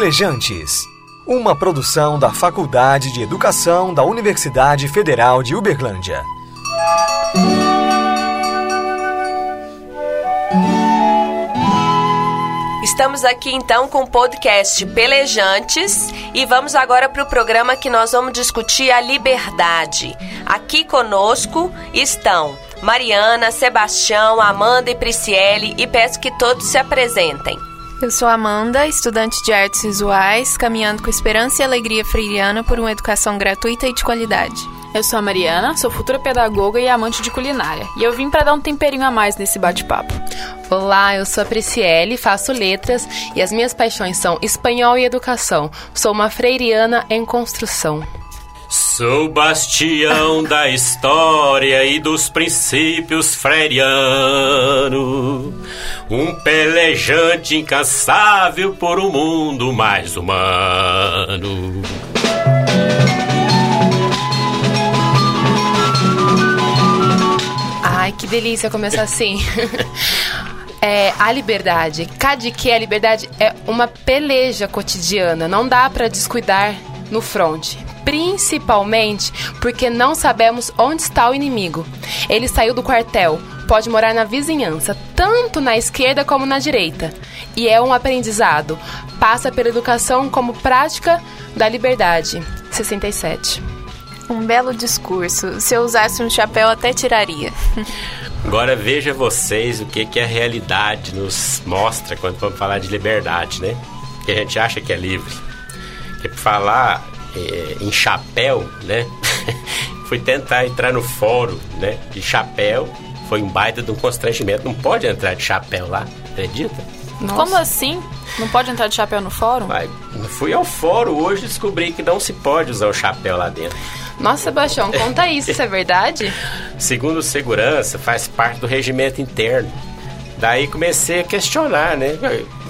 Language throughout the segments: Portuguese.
Pelejantes, uma produção da Faculdade de Educação da Universidade Federal de Uberlândia. Estamos aqui então com o podcast Pelejantes e vamos agora para o programa que nós vamos discutir a liberdade. Aqui conosco estão Mariana, Sebastião, Amanda e Prisciele e peço que todos se apresentem. Eu sou Amanda, estudante de artes visuais, caminhando com esperança e alegria freiriana por uma educação gratuita e de qualidade. Eu sou a Mariana, sou futura pedagoga e amante de culinária, e eu vim para dar um temperinho a mais nesse bate-papo. Olá, eu sou a Prisciele, faço letras e as minhas paixões são espanhol e educação. Sou uma freiriana em construção. Sou bastião da história e dos princípios freirianos, um pelejante incansável por um mundo mais humano. Ai, que delícia começar assim. É, a liberdade. Cada que a liberdade é uma peleja cotidiana. Não dá para descuidar no front. Principalmente porque não sabemos onde está o inimigo. Ele saiu do quartel, pode morar na vizinhança, tanto na esquerda como na direita. E é um aprendizado. Passa pela educação como prática da liberdade. 67. Um belo discurso. Se eu usasse um chapéu, até tiraria. Agora veja vocês o que, que a realidade nos mostra quando vamos falar de liberdade, né? Que a gente acha que é livre. Que por falar é, em chapéu, né? Fui tentar entrar no fórum, né? De chapéu. Foi um baita de um constrangimento. Não pode entrar de chapéu lá, acredita? Nossa. Como assim? Não pode entrar de chapéu no fórum? Vai, fui ao fórum hoje e descobri que não se pode usar o chapéu lá dentro. Nossa, Sebastião, conta isso, isso é verdade? Segundo segurança, faz parte do regimento interno. Daí comecei a questionar, né?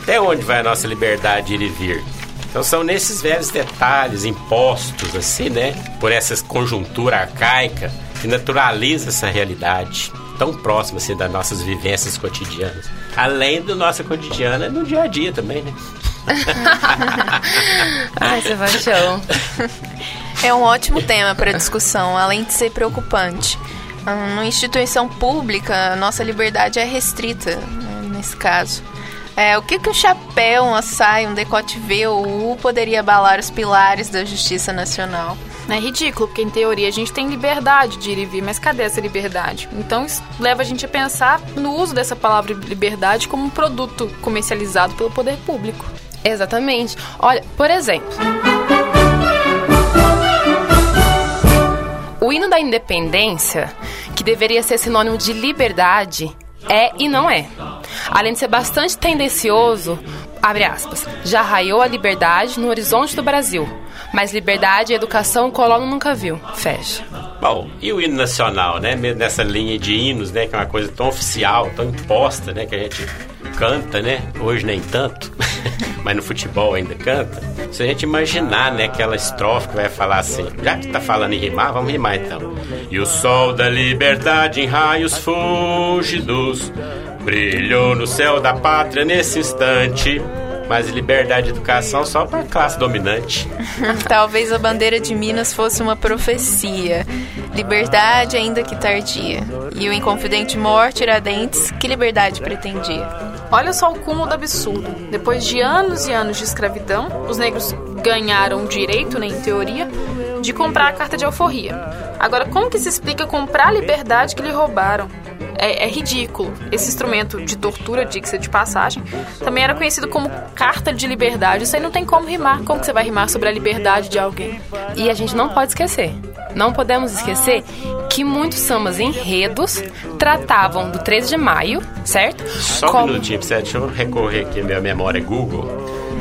Até onde vai a nossa liberdade de ir e vir? Então são nesses velhos detalhes impostos, assim, né? Por essa conjuntura arcaica que naturaliza essa realidade tão próxima assim, das nossas vivências cotidianas. Além do nosso cotidiano, no dia a dia também, né? Ai, Sebastião. É um ótimo tema para discussão, além de ser preocupante. Numa instituição pública, nossa liberdade é restrita, né, nesse caso. É, o que, que um chapéu, uma saia, um decote V ou U poderia abalar os pilares da justiça nacional? É ridículo, porque em teoria a gente tem liberdade de ir e vir, mas cadê essa liberdade? Então isso leva a gente a pensar no uso dessa palavra liberdade como um produto comercializado pelo poder público. Exatamente. Olha, por exemplo. O hino da independência, que deveria ser sinônimo de liberdade, é e não é. Além de ser bastante tendencioso, abre aspas, já raiou a liberdade no horizonte do Brasil, mas liberdade e educação o colono nunca viu. Fecha. Bom, e o hino nacional, né? Nessa linha de hinos, né? Que é uma coisa tão oficial, tão imposta, né? Que a gente canta, né? Hoje nem tanto, mas no futebol ainda canta. Se a gente imaginar, né? Aquela estrofe que vai falar assim, já que tá falando em rimar, vamos rimar então. E o sol da liberdade em raios fúlgidos brilhou no céu da pátria nesse instante mas liberdade de educação só para a classe dominante. Talvez a bandeira de Minas fosse uma profecia. Liberdade, ainda que tardia. E o Inconfidente Mor Tiradentes, que liberdade pretendia? Olha só o cúmulo do absurdo. Depois de anos e anos de escravidão, os negros ganharam o direito, né, em teoria, de comprar a carta de alforria. Agora, como que se explica comprar a liberdade que lhe roubaram? É, é, ridículo. Esse instrumento de tortura, diga-se de passagem, também era conhecido como carta de liberdade. Isso aí não tem como rimar. Como que você vai rimar sobre a liberdade de alguém? E a gente não pode esquecer. Não podemos esquecer que muitos sambas enredos tratavam do 13 de maio, certo? Só um como... minutinho, deixa eu recorrer aqui à minha memória Google.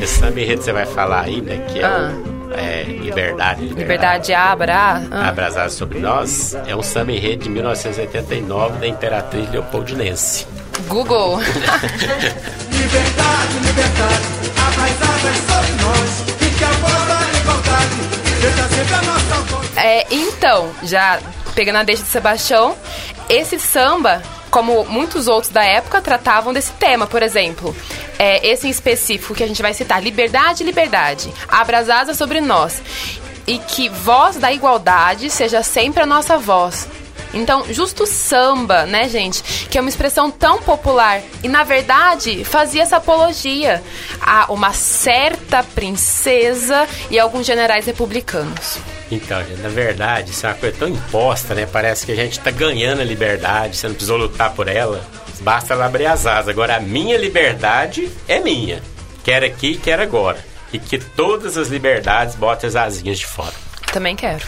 Esse samba enredo você vai falar aí, né? Que é ah. o é, liberdade, liberdade. Liberdade abra. Ah. Sobre nós é um samba enredo de 1989 da Imperatriz Leopoldinense. Google. liberdade, liberdade, sobre nós. E a voz da igualdade seja sempre a nossa voz. É, então, já pegando a deixa de Sebastião, esse samba como muitos outros da época tratavam desse tema, por exemplo. É, esse em específico que a gente vai citar, liberdade, liberdade, abra as asas sobre nós. E que voz da igualdade seja sempre a nossa voz. Então, justo samba, né, gente? Que é uma expressão tão popular e, na verdade, fazia essa apologia a uma certa princesa e alguns generais republicanos. Então, na verdade, isso é uma coisa tão imposta, né? Parece que a gente tá ganhando a liberdade, você não precisou lutar por ela. Basta ela abrir as asas. Agora, a minha liberdade é minha. Quer aqui, quer agora. E que todas as liberdades botem as asinhas de fora. Também quero.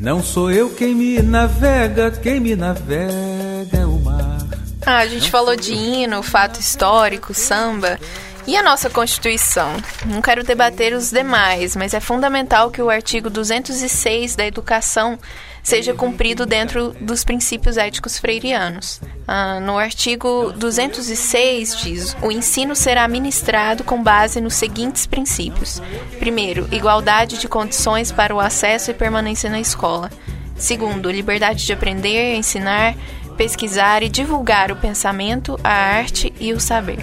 Não sou eu quem me navega, quem me navega é o mar. Ah, a gente falou de hino, fato histórico, samba. E a nossa Constituição? Não quero debater os demais, mas é fundamental que o artigo 206 da educação seja cumprido dentro dos princípios éticos freirianos. Ah, no artigo 206 diz: o ensino será ministrado com base nos seguintes princípios: primeiro, igualdade de condições para o acesso e permanência na escola. Segundo, liberdade de aprender, ensinar, pesquisar e divulgar o pensamento, a arte e o saber.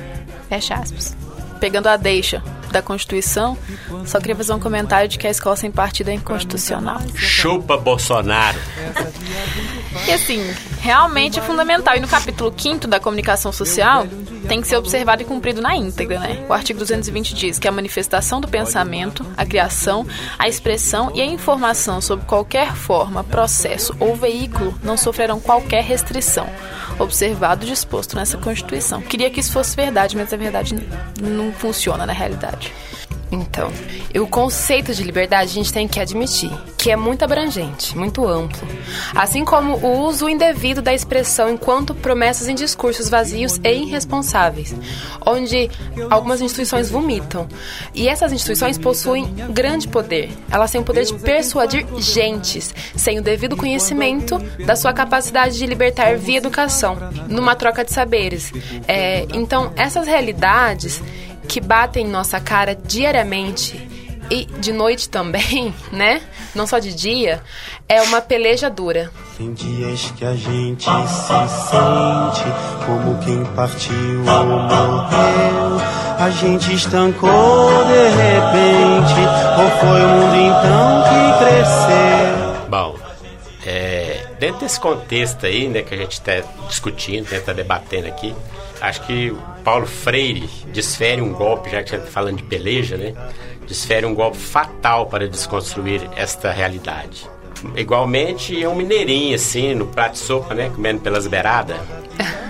Fecha aspas. Pegando a deixa da Constituição, só queria fazer um comentário de que a escola sem partido é inconstitucional. Chupa Bolsonaro. E assim, realmente é fundamental. E no capítulo 5 da comunicação social, tem que ser observado e cumprido na íntegra, né? O artigo 220 diz que a manifestação do pensamento, a criação, a expressão e a informação sobre qualquer forma, processo ou veículo não sofrerão qualquer restrição, observado e disposto nessa Constituição. Queria que isso fosse verdade, mas a verdade não funciona na realidade. Então, o conceito de liberdade a gente tem que admitir que é muito abrangente, muito amplo. Assim como o uso indevido da expressão enquanto promessas em discursos vazios e irresponsáveis, onde algumas instituições vomitam. E essas instituições possuem grande poder. Elas têm o poder de persuadir gentes, sem o devido conhecimento da sua capacidade de libertar via educação, numa troca de saberes. É, então, essas realidades que batem em nossa cara diariamente e de noite também, né? Não só de dia, é uma peleja dura. Tem dias que a gente se sente como quem partiu ou morreu. A gente estancou de repente, ou foi o mundo então que cresceu? Bom, é, dentro desse contexto aí, né, que a gente está discutindo, né, tá debatendo aqui, acho que Paulo Freire desfere um golpe, já que está falando de peleja, né? Desfere um golpe fatal para desconstruir esta realidade. Igualmente, é um mineirinho, assim, no prato de sopa, né? Comendo pelas beiradas.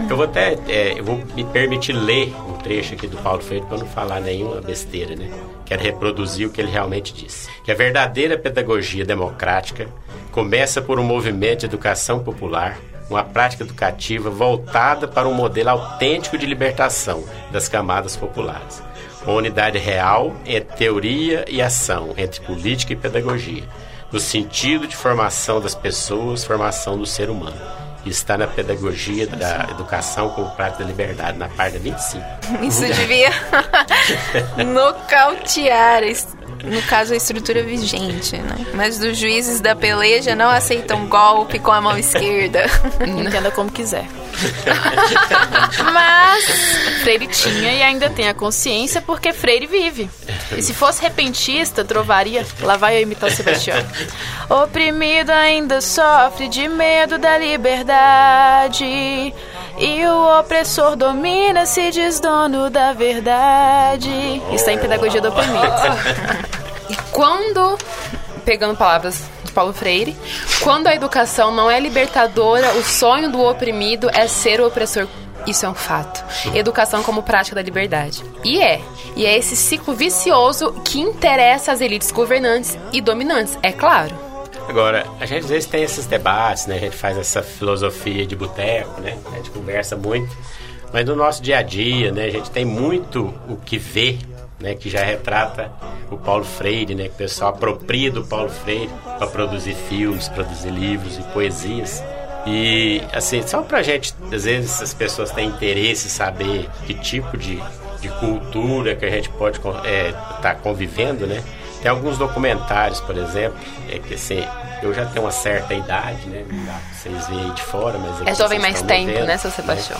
Eu vou até, é, eu vou me permitir ler um trecho aqui do Paulo Freire para não falar nenhuma besteira, né? Quero reproduzir o que ele realmente disse. Que a verdadeira pedagogia democrática começa por um movimento de educação popular uma prática educativa voltada para um modelo autêntico de libertação das camadas populares. Uma unidade real entre teoria e ação, entre política e pedagogia, no sentido de formação das pessoas, formação do ser humano. Está na pedagogia da educação como prática da liberdade, na página 25. Isso devia nocautear no caso, a estrutura vigente, né? Mas os juízes da peleja não aceitam golpe com a mão esquerda. Entenda como quiser. Mas Freire tinha e ainda tem a consciência porque Freire vive. E se fosse repentista, trovaria. Lá vai eu imitar o Sebastião. Oprimido ainda sofre de medo da liberdade. E o opressor domina, se diz dono da verdade. Está em pedagogia do oprimido. E quando, pegando palavras de Paulo Freire, quando a educação não é libertadora, o sonho do oprimido é ser o opressor. Isso é um fato. Educação como prática da liberdade. E é. E é esse ciclo vicioso que interessa às elites governantes e dominantes, é claro. Agora, a gente às vezes tem esses debates, né? A gente faz essa filosofia de boteco, né? A gente conversa muito. Mas no nosso dia a dia, né? A gente tem muito o que ver, né? Que já retrata o Paulo Freire, né? Que o pessoal apropria do Paulo Freire para produzir filmes, produzir livros e poesias. E, assim, só pra gente, às vezes as pessoas têm interesse em saber que tipo de, de cultura que a gente pode estar é, tá convivendo, né? Tem alguns documentários, por exemplo, é que assim, eu já tenho uma certa idade, né? Não dá pra vocês verem aí de fora, mas... É aqui jovem mais tempo, vendo, né, seu Sebastião?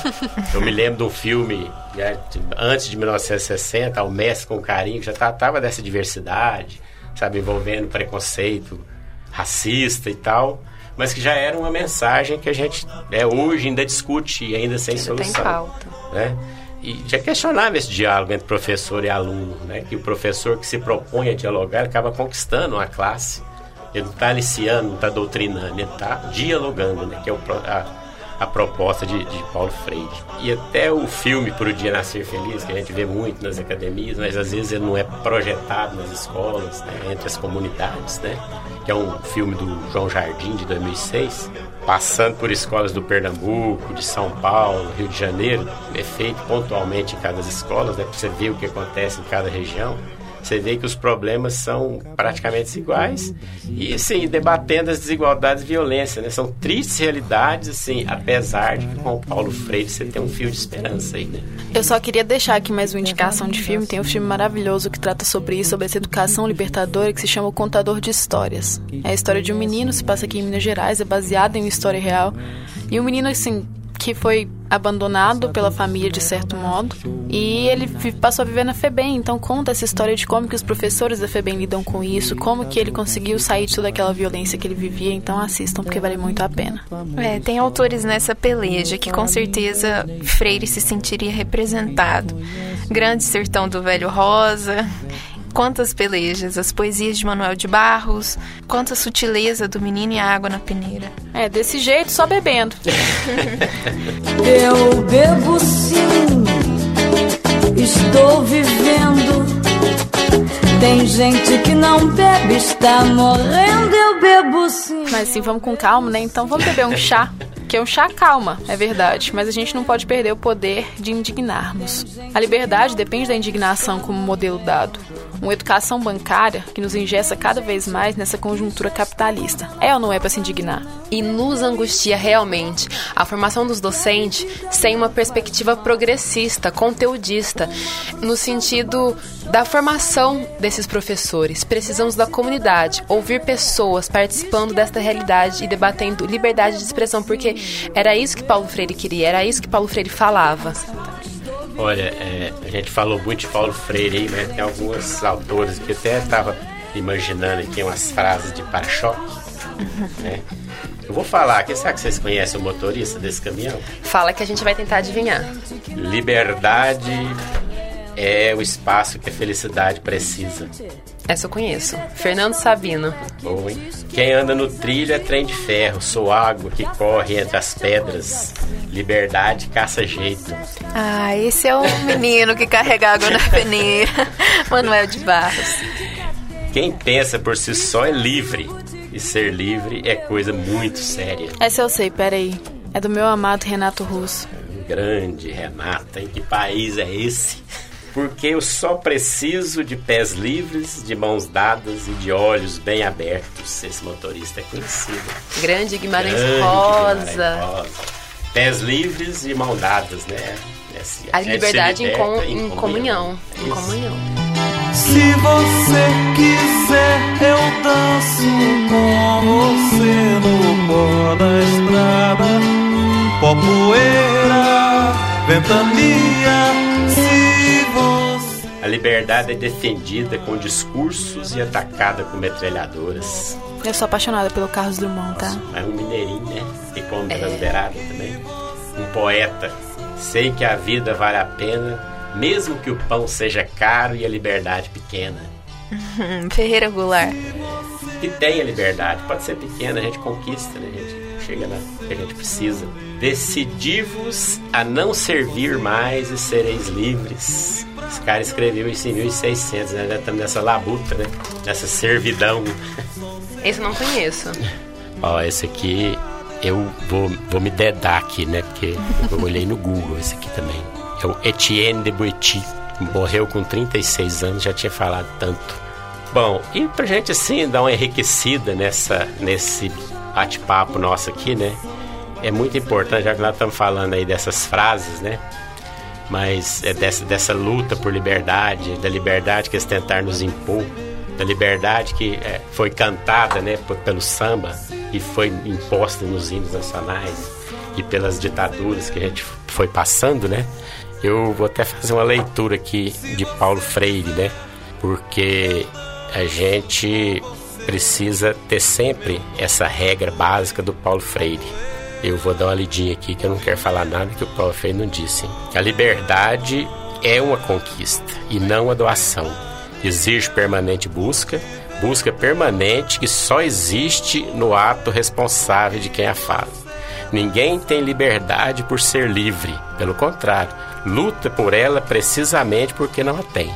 Eu me lembro de um filme de- antes de 1960, O Mestre com Carinho, que já tratava dessa diversidade, sabe, envolvendo preconceito racista e tal, mas que já era uma mensagem que a gente né, hoje ainda discute e ainda sem Ainda tem solução. pauta. Né? E já questionava esse diálogo entre professor e aluno, né? que o professor que se propõe a dialogar acaba conquistando uma classe. Ele não está aliciando, não está doutrinando, ele está dialogando, né? que é o a, a proposta de, de Paulo Freire. E até o filme Por o Dia Nascer Feliz, que a gente vê muito nas academias, mas às vezes ele não é projetado nas escolas, né? entre as comunidades, né? que é um filme do João Jardim, de 2006, passando por escolas do Pernambuco, de São Paulo, Rio de Janeiro, é feito pontualmente em cada escola, né? para você ver o que acontece em cada região. Você vê que os problemas são praticamente iguais e, assim, debatendo as desigualdades e violência, né? São tristes realidades, assim, apesar de que com o Paulo Freire você tem um fio de esperança aí, né? Eu só queria deixar aqui mais uma indicação de filme. Tem um filme maravilhoso que trata sobre isso, sobre essa educação libertadora, que se chama O Contador de Histórias. É a história de um menino, se passa aqui em Minas Gerais, é baseada em uma história real. E um menino, assim, que foi abandonado pela família de certo modo e ele passou a viver na FEBEM, então conta essa história de como que os professores da FEBEM lidam com isso, como que ele conseguiu sair de toda aquela violência que ele vivia, então assistam porque vale muito a pena. É, tem autores nessa peleja que com certeza Freire se sentiria representado. Grande Sertão do Velho Rosa. Quantas pelejas, as poesias de Manuel de Barros, quanta sutileza do menino e a água na peneira. É, desse jeito, só bebendo. Eu bebo sim, estou vivendo. Tem gente que não bebe, está morrendo. Eu bebo sim. Mas assim, vamos com calma, né? Então vamos beber um chá. Que é um chá calma, é verdade. Mas a gente não pode perder o poder de indignarmos. A liberdade depende da indignação como modelo dado. Uma educação bancária que nos ingessa cada vez mais nessa conjuntura capitalista. É ou não é para se indignar? E nos angustia realmente a formação dos docentes sem uma perspectiva progressista, conteudista, no sentido da formação desses professores. Precisamos da comunidade, ouvir pessoas participando desta realidade e debatendo liberdade de expressão, porque era isso que Paulo Freire queria, era isso que Paulo Freire falava. Olha, é, a gente falou muito de Paulo Freire aí, mas tem alguns autores que até estava imaginando aqui umas frases de para-choque, né? Eu vou falar aqui, será que vocês conhecem o motorista desse caminhão? Fala que a gente vai tentar adivinhar. Liberdade é o espaço que a felicidade precisa. Essa eu conheço. Fernando Sabino. Boa, hein? Quem anda no trilho é trem de ferro, sou água que corre entre as pedras. Liberdade caça jeito. Ah, esse é o menino que carrega água na peneira. Manuel de Barros. Quem pensa por si só é livre. E ser livre é coisa muito séria. Essa eu sei, peraí. É do meu amado Renato Russo. Grande Renata, em que país é esse? Porque eu só preciso de pés livres, de mãos dadas e de olhos bem abertos. Esse motorista é conhecido. Grande Guimarães Grande Rosa. Guimarães Rosa. Pés livres e mãos dadas, né? Esse- A é, se liberdade em, com- em comunhão. Em Isso. comunhão. Se você quiser, eu danço com você no pó da estrada. Popoeira, ventania, se você. A liberdade é defendida com discursos e atacada com metralhadoras. Eu sou apaixonada pelo Carlos Drummond, tá? É um mineirinho, né? Que come pelas beiradas também. Um poeta. Sei que a vida vale a pena, mesmo que o pão seja caro e a liberdade pequena. Hum, Ferreira Goulart. Que tem a liberdade, pode ser pequena, a gente conquista, né? A gente chega na que a gente precisa. Decidi-vos a não servir mais e sereis livres. Esse cara escreveu isso em 1600, né? Estamos nessa labuta, né? Nessa servidão. Esse eu não conheço. Ó, esse aqui eu vou, vou me dedar aqui, né? Porque eu olhei no Google esse aqui também. É o Etienne de Boetie. Morreu com 36 anos, já tinha falado tanto. Bom, e pra gente assim dar uma enriquecida nessa, nesse bate-papo nosso aqui, né? É muito importante, já que nós estamos falando aí dessas frases, né? Mas é dessa, dessa luta por liberdade, da liberdade que eles tentaram nos impor. da liberdade que é, foi cantada né, pelo samba e foi imposta nos hinos nacionais e pelas ditaduras que a gente foi passando, né? Eu vou até fazer uma leitura aqui de Paulo Freire, né? Porque a gente precisa ter sempre essa regra básica do Paulo Freire. Eu vou dar uma lidinha aqui que eu não quero falar nada que o Paulo Freire não disse. A liberdade é uma conquista e não uma doação. Exige permanente busca, busca permanente que só existe no ato responsável de quem a faz. Ninguém tem liberdade por ser livre, pelo contrário, luta por ela precisamente porque não a tem.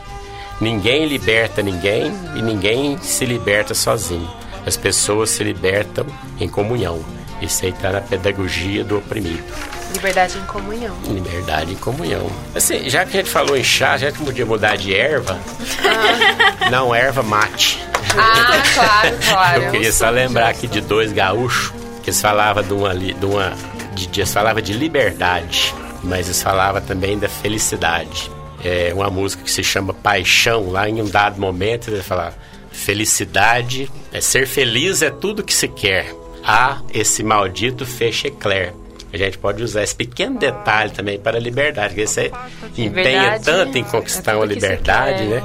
Ninguém liberta ninguém e ninguém se liberta sozinho. As pessoas se libertam em comunhão. Está na pedagogia do oprimido. Liberdade em comunhão. Liberdade em comunhão. Assim, já que a gente falou em chá, já que podia mudar de erva, ah. não erva mate. Ah, claro, claro. Eu queria só lembrar aqui de dois gaúchos que eles falavam de uma, de uma de, eles falavam de liberdade, mas eles falavam também da felicidade. É uma música que se chama Paixão, lá em um dado momento ele fala felicidade, é ser feliz é tudo que se quer. Ah, esse maldito fechecler. A gente pode usar esse pequeno detalhe também para a liberdade, porque você empenha tanto em conquistar é uma liberdade, né?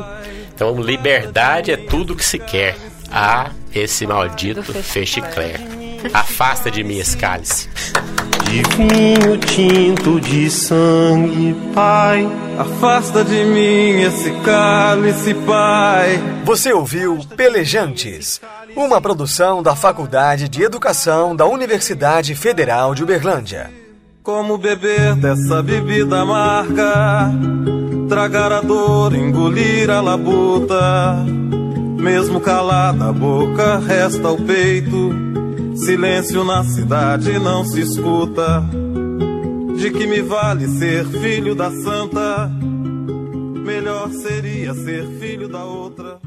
Então, liberdade é tudo que se quer. Ah, esse maldito fechecler. Afasta de mim esse cálice. De vinho tinto de sangue, Pai. Afasta de mim esse cálice, Pai. Você ouviu Pelejantes, uma produção da Faculdade de Educação da Universidade Federal de Uberlândia. Como beber dessa bebida amarga, tragar a dor, engolir a labuta. Mesmo calada a boca, resta o peito Silêncio na cidade não se escuta. De que me vale ser filho da santa? Melhor seria ser filho da outra.